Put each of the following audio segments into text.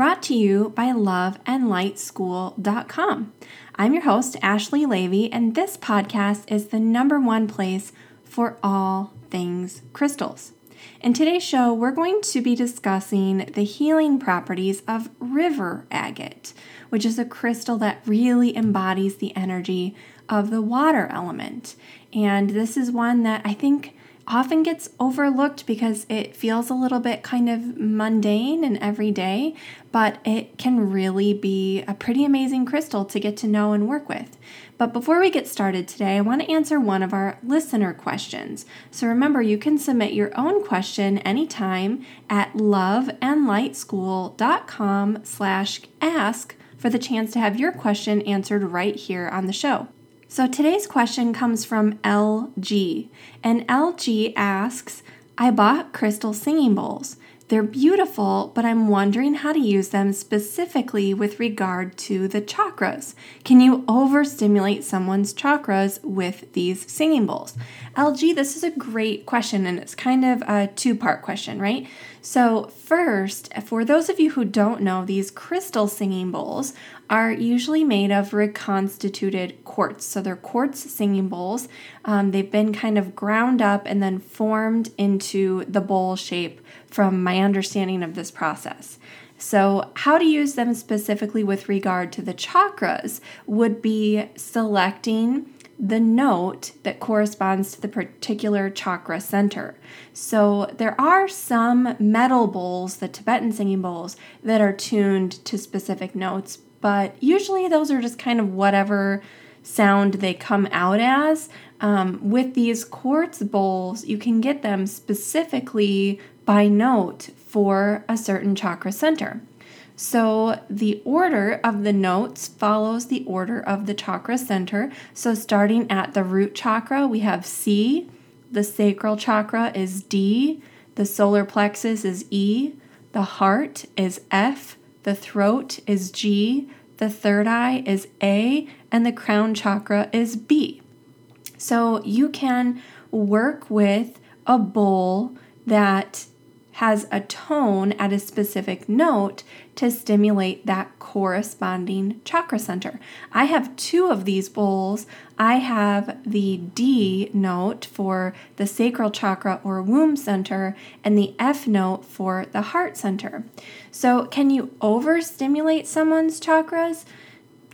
brought to you by loveandlightschool.com. I'm your host, Ashley Levy, and this podcast is the number one place for all things crystals. In today's show, we're going to be discussing the healing properties of river agate, which is a crystal that really embodies the energy of the water element. And this is one that I think often gets overlooked because it feels a little bit kind of mundane and everyday, but it can really be a pretty amazing crystal to get to know and work with. But before we get started today, I want to answer one of our listener questions. So remember, you can submit your own question anytime at loveandlightschool.com slash ask for the chance to have your question answered right here on the show. So today's question comes from LG, and LG asks, I bought crystal singing bowls. They're beautiful, but I'm wondering how to use them specifically with regard to the chakras. Can you overstimulate someone's chakras with these singing bowls? LG, this is a great question, and it's kind of a two part question, right? So, first, for those of you who don't know, these crystal singing bowls are usually made of reconstituted quartz. So they're quartz singing bowls. Um, they've been kind of ground up and then formed into the bowl shape from my understanding of this process. So, how to use them specifically with regard to the chakras would be selecting the note that corresponds to the particular chakra center. So, there are some metal bowls, the Tibetan singing bowls, that are tuned to specific notes, but usually those are just kind of whatever sound they come out as. Um, with these quartz bowls, you can get them specifically by note for a certain chakra center. So the order of the notes follows the order of the chakra center. So starting at the root chakra, we have C, the sacral chakra is D, the solar plexus is E, the heart is F, the throat is G, the third eye is A, and the crown chakra is B. So you can work with a bowl that has a tone at a specific note to stimulate that corresponding chakra center. I have two of these bowls. I have the D note for the sacral chakra or womb center and the F note for the heart center. So, can you overstimulate someone's chakras?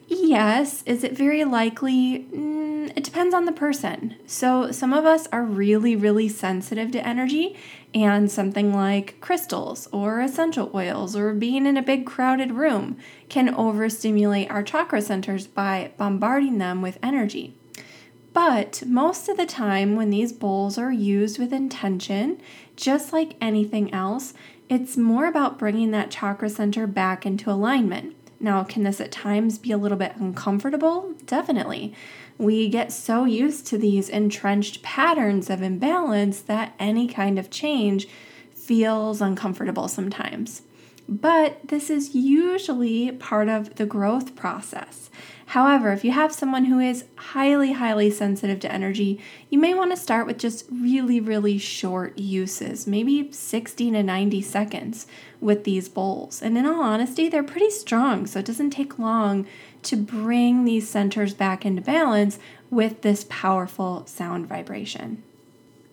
Yes. Is it very likely? Mm, it depends on the person. So, some of us are really, really sensitive to energy, and something like crystals or essential oils or being in a big crowded room can overstimulate our chakra centers by bombarding them with energy. But most of the time, when these bowls are used with intention, just like anything else, it's more about bringing that chakra center back into alignment. Now, can this at times be a little bit uncomfortable? Definitely. We get so used to these entrenched patterns of imbalance that any kind of change feels uncomfortable sometimes. But this is usually part of the growth process. However, if you have someone who is highly, highly sensitive to energy, you may want to start with just really, really short uses, maybe 60 to 90 seconds with these bowls. And in all honesty, they're pretty strong, so it doesn't take long to bring these centers back into balance with this powerful sound vibration.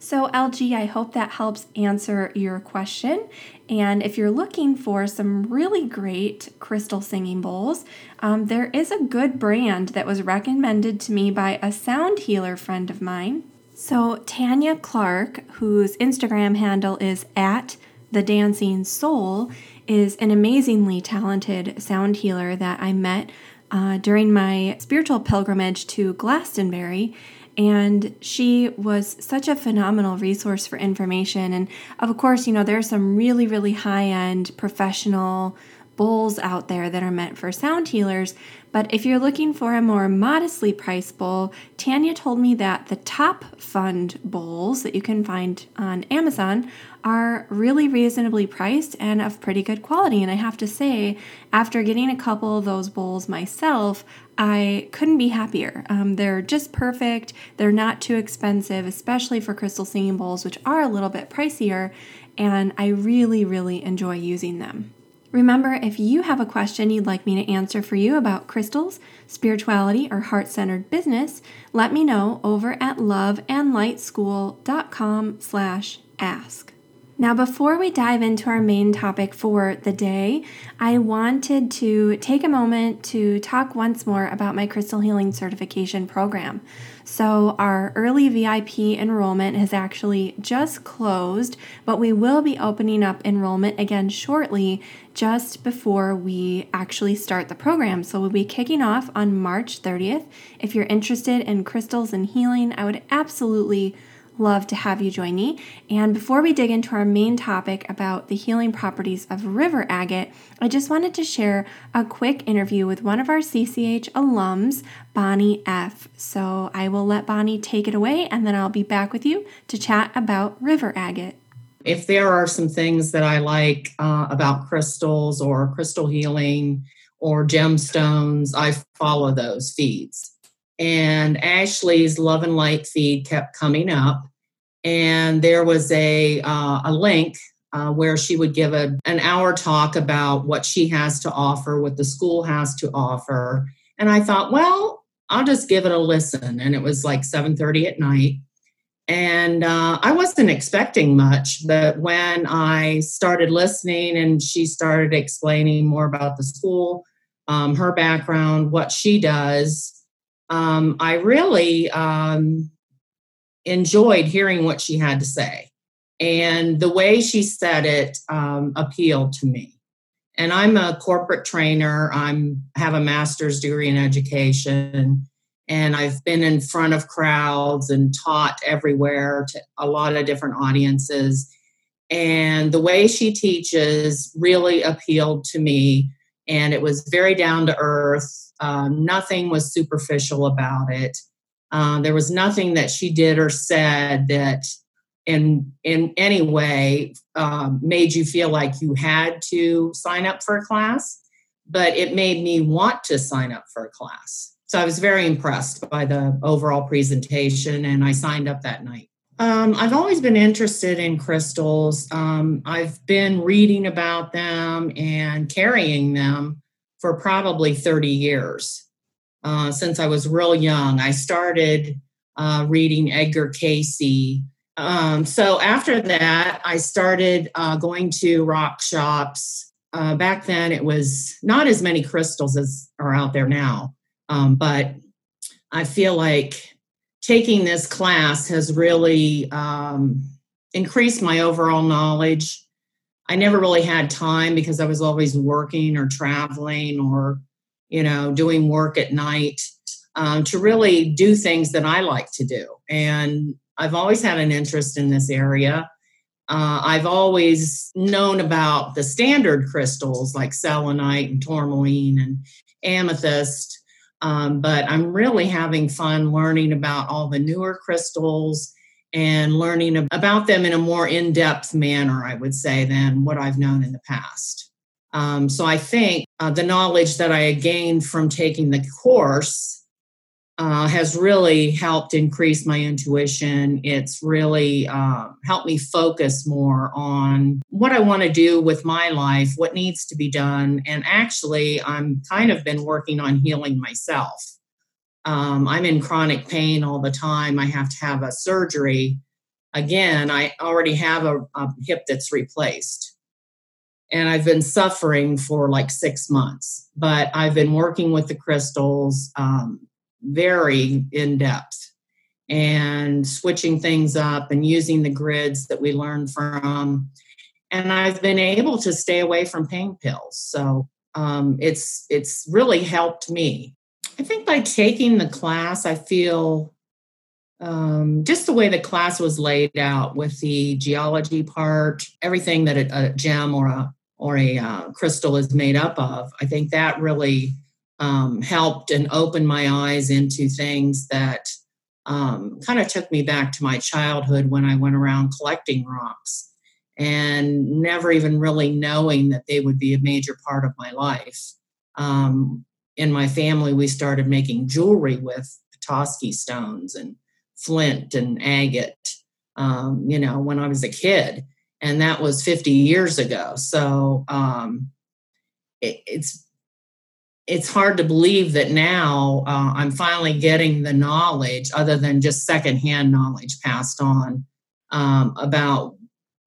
So, LG, I hope that helps answer your question. And if you're looking for some really great crystal singing bowls, um, there is a good brand that was recommended to me by a sound healer friend of mine. So, Tanya Clark, whose Instagram handle is at the Dancing Soul, is an amazingly talented sound healer that I met uh, during my spiritual pilgrimage to Glastonbury and she was such a phenomenal resource for information and of course you know there's some really really high end professional bowls out there that are meant for sound healers. But if you're looking for a more modestly priced bowl, Tanya told me that the top fund bowls that you can find on Amazon are really reasonably priced and of pretty good quality. And I have to say, after getting a couple of those bowls myself, I couldn't be happier. Um, they're just perfect. They're not too expensive, especially for crystal singing bowls, which are a little bit pricier. And I really, really enjoy using them. Remember, if you have a question you'd like me to answer for you about crystals, spirituality, or heart centered business, let me know over at loveandlightschool.com slash ask. Now, before we dive into our main topic for the day, I wanted to take a moment to talk once more about my Crystal Healing Certification Program. So, our early VIP enrollment has actually just closed, but we will be opening up enrollment again shortly, just before we actually start the program. So, we'll be kicking off on March 30th. If you're interested in crystals and healing, I would absolutely love to have you join me. And before we dig into our main topic about the healing properties of river agate, I just wanted to share a quick interview with one of our CCH alums, Bonnie F. So I will let Bonnie take it away and then I'll be back with you to chat about river agate. If there are some things that I like uh, about crystals or crystal healing or gemstones, I follow those feeds and Ashley's Love and Light feed kept coming up, and there was a uh, a link uh, where she would give a an hour talk about what she has to offer, what the school has to offer, and I thought, well, I'll just give it a listen. And it was like seven thirty at night, and uh, I wasn't expecting much, but when I started listening and she started explaining more about the school, um, her background, what she does um, I really um, enjoyed hearing what she had to say. And the way she said it um, appealed to me. And I'm a corporate trainer. I'm have a master's degree in education, and I've been in front of crowds and taught everywhere to a lot of different audiences. And the way she teaches really appealed to me, and it was very down to earth um, nothing was superficial about it. Uh, there was nothing that she did or said that in in any way um, made you feel like you had to sign up for a class, but it made me want to sign up for a class. So I was very impressed by the overall presentation, and I signed up that night. Um, I've always been interested in crystals. Um, I've been reading about them and carrying them for probably 30 years. Uh, since I was real young, I started uh, reading Edgar Cayce. Um, so after that, I started uh, going to rock shops. Uh, back then, it was not as many crystals as are out there now, um, but I feel like taking this class has really um, increased my overall knowledge I never really had time because I was always working or traveling or, you know, doing work at night um, to really do things that I like to do. And I've always had an interest in this area. Uh, I've always known about the standard crystals like selenite and tourmaline and amethyst, um, but I'm really having fun learning about all the newer crystals and learning about them in a more in depth manner, I would say, than what I've known in the past. Um, so I think uh, the knowledge that I gained from taking the course uh, has really helped increase my intuition. It's really uh, helped me focus more on what I want to do with my life, what needs to be done. And actually, I'm kind of been working on healing myself. Um, I'm in chronic pain all the time. I have to have a surgery. Again, I already have a, a hip that's replaced. And I've been suffering for like six months, but I've been working with the crystals um, very in depth and switching things up and using the grids that we learned from. And I've been able to stay away from pain pills. So um, it's it's really helped me. I think by taking the class, I feel um, just the way the class was laid out with the geology part, everything that a, a gem or a or a uh, crystal is made up of. I think that really um, helped and opened my eyes into things that um, kind of took me back to my childhood when I went around collecting rocks and never even really knowing that they would be a major part of my life. Um, in my family, we started making jewelry with Petoskey stones and flint and agate, um, you know, when I was a kid. And that was 50 years ago. So um, it, it's it's hard to believe that now uh, I'm finally getting the knowledge, other than just secondhand knowledge passed on, um, about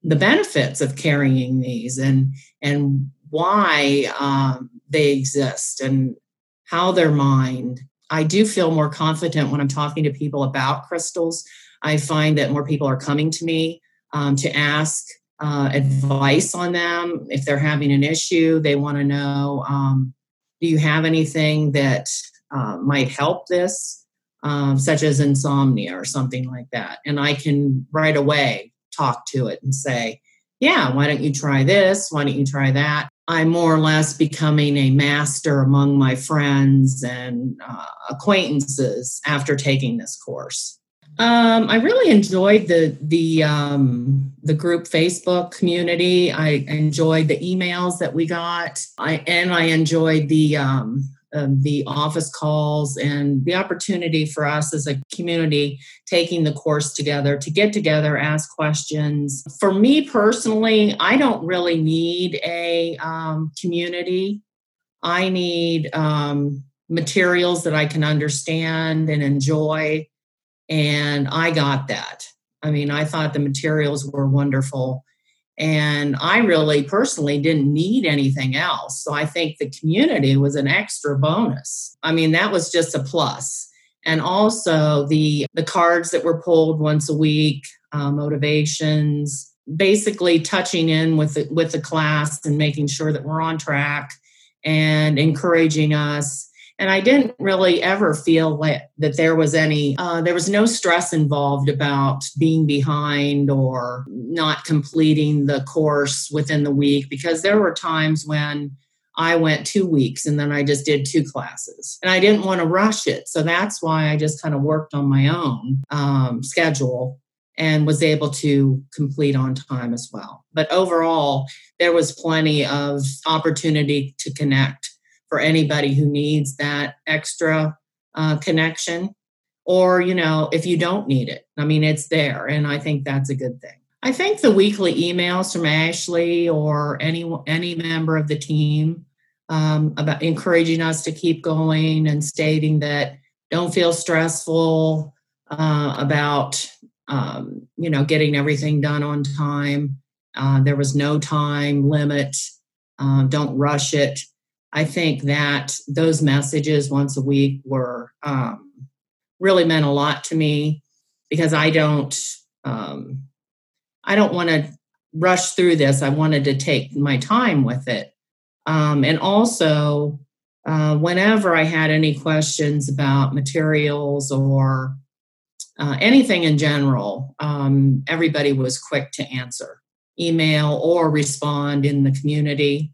the benefits of carrying these and and why um, they exist and how they're mined. I do feel more confident when I'm talking to people about crystals. I find that more people are coming to me um, to ask uh, advice on them if they're having an issue. They want to know um, do you have anything that uh, might help this, um, such as insomnia or something like that? And I can right away talk to it and say, yeah, why don't you try this? Why don't you try that? I'm more or less becoming a master among my friends and uh, acquaintances after taking this course. Um, I really enjoyed the the um, the group Facebook community. I enjoyed the emails that we got. I and I enjoyed the um, um, the office calls and the opportunity for us as a community taking the course together to get together, ask questions. For me personally, I don't really need a um, community. I need um, materials that I can understand and enjoy and I got that. I mean, I thought the materials were wonderful. And I really personally didn't need anything else. So I think the community was an extra bonus. I mean, that was just a plus. And also the the cards that were pulled once a week, uh, motivations, basically touching in with the, with the class and making sure that we're on track and encouraging us and i didn't really ever feel like that there was any uh, there was no stress involved about being behind or not completing the course within the week because there were times when I went two weeks and then I just did two classes. And I didn't want to rush it. So that's why I just kind of worked on my own um, schedule and was able to complete on time as well. But overall, there was plenty of opportunity to connect for anybody who needs that extra uh, connection. Or you know if you don't need it i mean it's there and i think that's a good thing. I think the weekly emails from ashley or any any member of the team um, about encouraging us to keep going and stating that don't feel stressful uh, about um, you know getting everything done on time. Uh, there was no time limit. Uh, don't rush it I think that those messages once a week were um, really meant a lot to me because I don't um, I don't want to rush through this. I wanted to take my time with it, um, and also uh, whenever I had any questions about materials or uh, anything in general, um, everybody was quick to answer, email or respond in the community.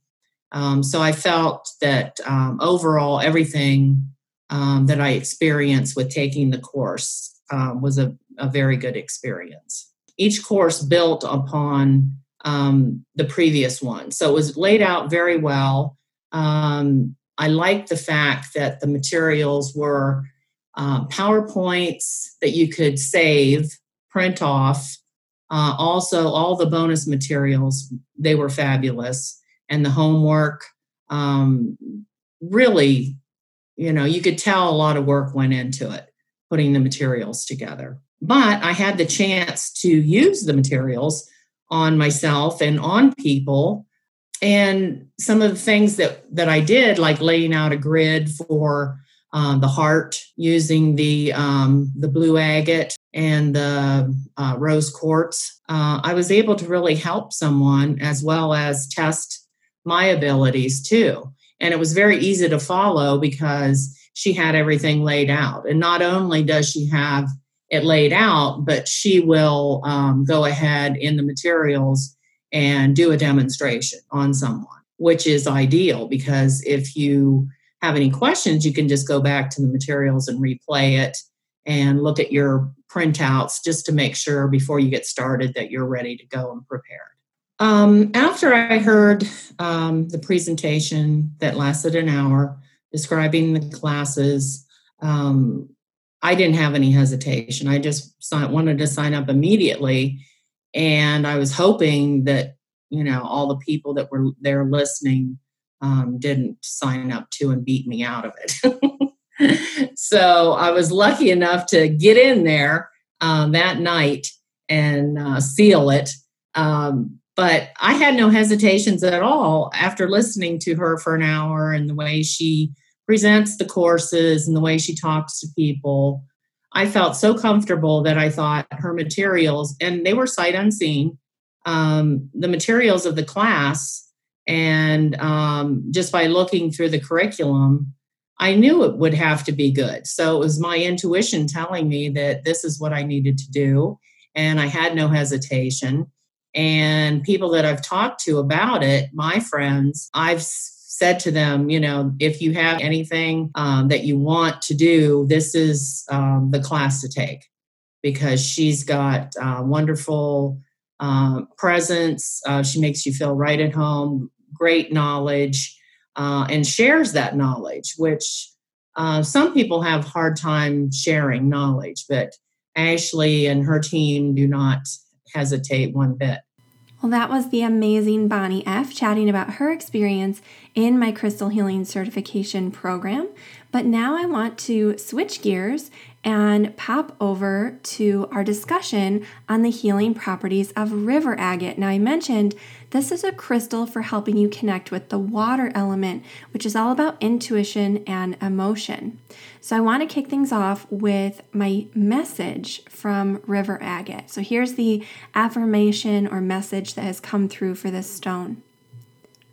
Um, so I felt that um, overall, everything um, that I experienced with taking the course um, was a, a, very good experience. Each course built upon um, the previous one. So it was laid out very well. Um, I liked the fact that the materials were PowerPoints that you could save, print off. Uh, also, all the bonus materials, they were fabulous and the homework. Um, really, you know, you could tell a lot of work went into it, putting the materials together. But I had the chance to use the materials on myself and on people. And some of the things that, that I did, like laying out a grid for uh, the heart using the um, the blue agate and the uh, rose quartz, uh, I was able to really help someone as well as test my abilities too. And it was very easy to follow because she had everything laid out. And not only does she have it laid out, but she will um, go ahead in the materials and do a demonstration on someone, which is ideal because if you have any questions, you can just go back to the materials and replay it and look at your printouts just to make sure before you get started that you're ready to go and prepared. Um, after I heard um, the presentation that lasted an hour describing the classes, um, I didn't have any hesitation. I just wanted to sign up immediately. And I was hoping that, you know, all the people that were there listening um, didn't sign up to and beat me out of it. so I was lucky enough to get in there um, that night and uh, seal it. Um, but I had no hesitations at all after listening to her for an hour and the way she presents the courses and the way she talks to people. I felt so comfortable that I thought her materials, and they were sight unseen, um, the materials of the class, and um, just by looking through the curriculum, I knew it would have to be good. So it was my intuition telling me that this is what I needed to do. And I had no hesitation. And people that I've talked to about it, my friends, I've said to them, you know, if you have anything um, that you want to do, this is um, the class to take because she's got uh, wonderful uh, presence. Uh, she makes you feel right at home, great knowledge uh, and shares that knowledge, which uh, some people have hard time sharing knowledge, but Ashley and her team do not hesitate one bit. Well, that was the amazing Bonnie F. chatting about her experience in my crystal healing certification program. But now I want to switch gears and pop over to our discussion on the healing properties of river agate. Now, I mentioned this is a crystal for helping you connect with the water element, which is all about intuition and emotion. So, I want to kick things off with my message from river agate. So, here's the affirmation or message that has come through for this stone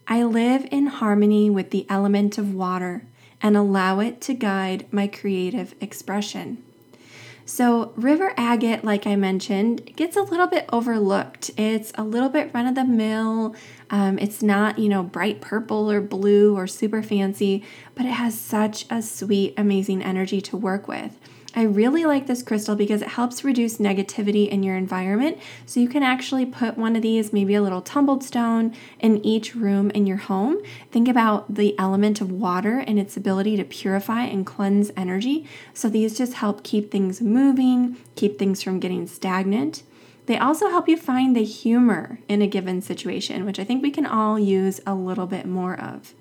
I live in harmony with the element of water and allow it to guide my creative expression. So, river agate, like I mentioned, gets a little bit overlooked. It's a little bit run of the mill. Um, it's not, you know, bright purple or blue or super fancy, but it has such a sweet, amazing energy to work with. I really like this crystal because it helps reduce negativity in your environment. So you can actually put one of these, maybe a little tumbled stone, in each room in your home. Think about the element of water and its ability to purify and cleanse energy. So these just help keep things moving, keep things from getting stagnant. They also help you find the humor in a given situation, which I think we can all use a little bit more of.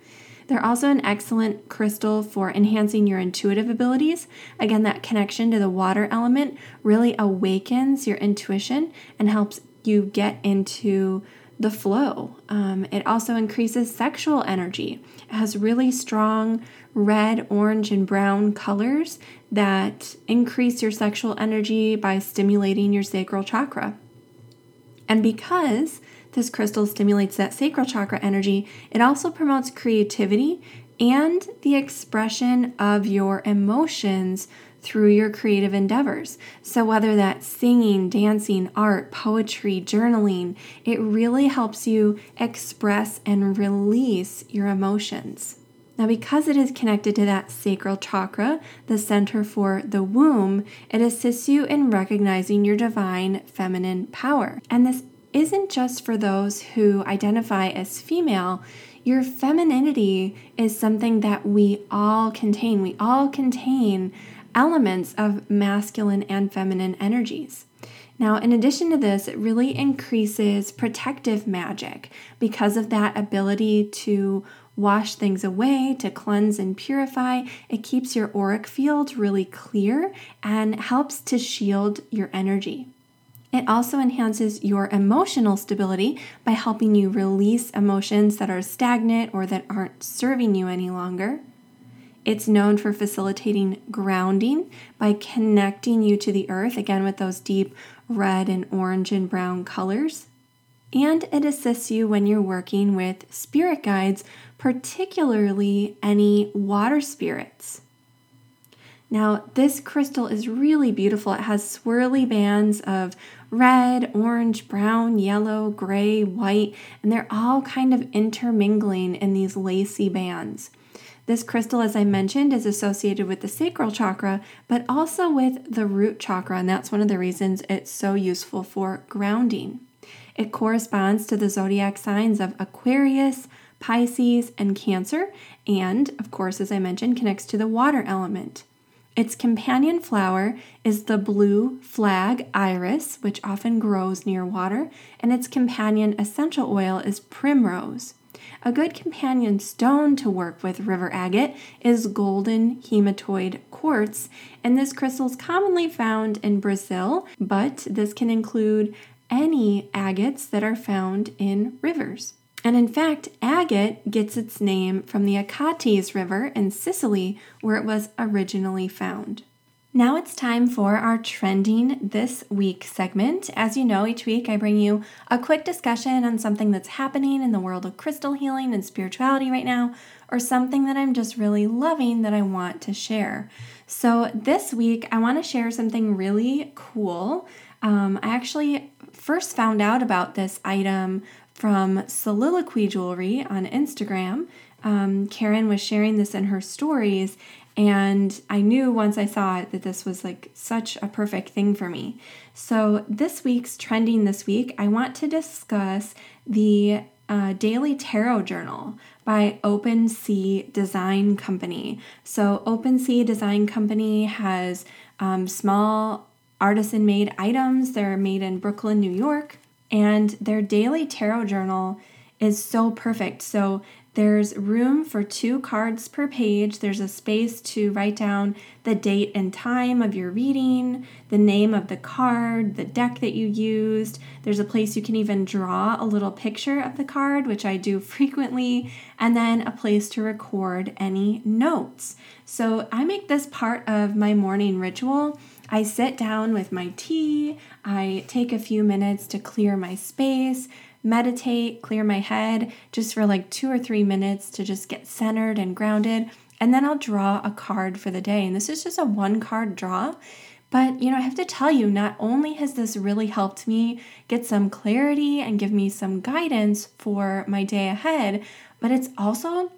They're also an excellent crystal for enhancing your intuitive abilities. Again, that connection to the water element really awakens your intuition and helps you get into the flow. Um, it also increases sexual energy. It has really strong red, orange, and brown colors that increase your sexual energy by stimulating your sacral chakra. And because this crystal stimulates that sacral chakra energy. It also promotes creativity and the expression of your emotions through your creative endeavors. So, whether that's singing, dancing, art, poetry, journaling, it really helps you express and release your emotions. Now, because it is connected to that sacral chakra, the center for the womb, it assists you in recognizing your divine feminine power. And this isn't just for those who identify as female. Your femininity is something that we all contain. We all contain elements of masculine and feminine energies. Now, in addition to this, it really increases protective magic because of that ability to wash things away, to cleanse and purify. It keeps your auric field really clear and helps to shield your energy. It also enhances your emotional stability by helping you release emotions that are stagnant or that aren't serving you any longer. It's known for facilitating grounding by connecting you to the earth, again with those deep red and orange and brown colors. And it assists you when you're working with spirit guides, particularly any water spirits. Now, this crystal is really beautiful. It has swirly bands of red, orange, brown, yellow, gray, white, and they're all kind of intermingling in these lacy bands. This crystal, as I mentioned, is associated with the sacral chakra, but also with the root chakra, and that's one of the reasons it's so useful for grounding. It corresponds to the zodiac signs of Aquarius, Pisces, and Cancer, and, of course, as I mentioned, connects to the water element. Its companion flower is the blue flag iris, which often grows near water, and its companion essential oil is primrose. A good companion stone to work with river agate is golden hematoid quartz, and this crystal is commonly found in Brazil, but this can include any agates that are found in rivers. And in fact, agate gets its name from the Achates River in Sicily, where it was originally found. Now it's time for our Trending This Week segment. As you know, each week I bring you a quick discussion on something that's happening in the world of crystal healing and spirituality right now, or something that I'm just really loving that I want to share. So this week I want to share something really cool. Um, I actually first found out about this item from Soliloquy Jewelry on Instagram. Um, Karen was sharing this in her stories, and I knew once I saw it that this was like such a perfect thing for me. So, this week's trending this week, I want to discuss the uh, Daily Tarot Journal by Open Sea Design Company. So, Open Sea Design Company has um, small artisan made items, they're made in Brooklyn, New York. And their daily tarot journal is so perfect. So there's room for two cards per page. There's a space to write down the date and time of your reading, the name of the card, the deck that you used. There's a place you can even draw a little picture of the card, which I do frequently, and then a place to record any notes. So I make this part of my morning ritual I sit down with my tea, I take a few minutes to clear my space, meditate, clear my head just for like two or three minutes to just get centered and grounded. And then I'll draw a card for the day. And this is just a one card draw. But, you know, I have to tell you, not only has this really helped me get some clarity and give me some guidance for my day ahead, but it's also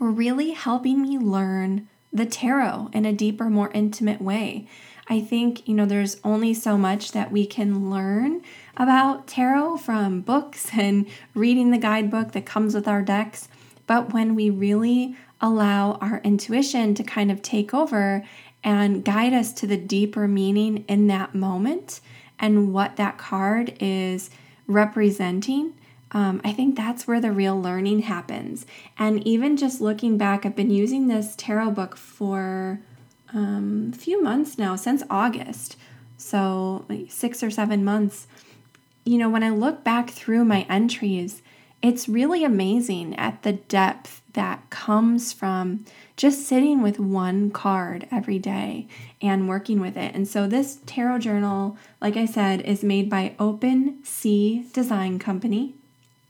really helping me learn the tarot in a deeper, more intimate way. I think, you know, there's only so much that we can learn about tarot from books and reading the guidebook that comes with our decks. But when we really allow our intuition to kind of take over and guide us to the deeper meaning in that moment and what that card is representing, um, I think that's where the real learning happens. And even just looking back, I've been using this tarot book for um, few months now, since August. So, like six or seven months. You know, when I look back through my entries, it's really amazing at the depth that comes from just sitting with one card every day and working with it. And so, this tarot journal, like I said, is made by Open Sea Design Company.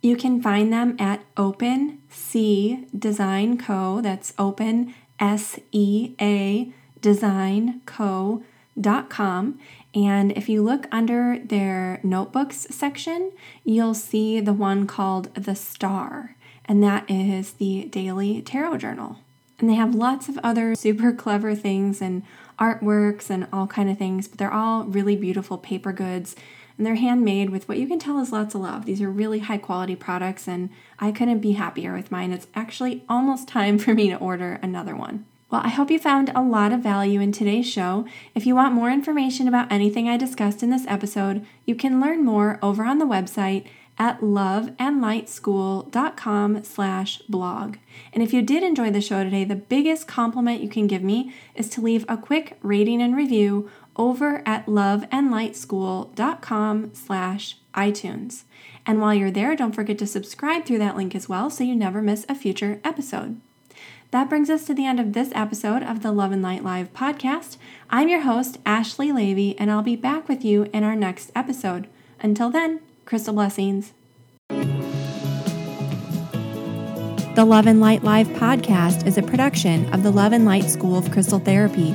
You can find them at Open Sea Design Co. That's Open S E A designco.com. And if you look under their notebooks section, you'll see the one called The Star, and that is the daily tarot journal. And they have lots of other super clever things and artworks and all kind of things, but they're all really beautiful paper goods and they're handmade with what you can tell is lots of love. These are really high quality products and I couldn't be happier with mine. It's actually almost time for me to order another one. Well, I hope you found a lot of value in today's show. If you want more information about anything I discussed in this episode, you can learn more over on the website at loveandlightschool.com slash blog. And if you did enjoy the show today, the biggest compliment you can give me is to leave a quick rating and review over at loveandlightschool.com slash iTunes. And while you're there, don't forget to subscribe through that link as well so you never miss a future episode. That brings us to the end of this episode of the Love and Light Live podcast. I'm your host, Ashley Levy, and I'll be back with you in our next episode. Until then, crystal blessings. The Love and Light Live podcast is a production of the Love and Light School of Crystal Therapy.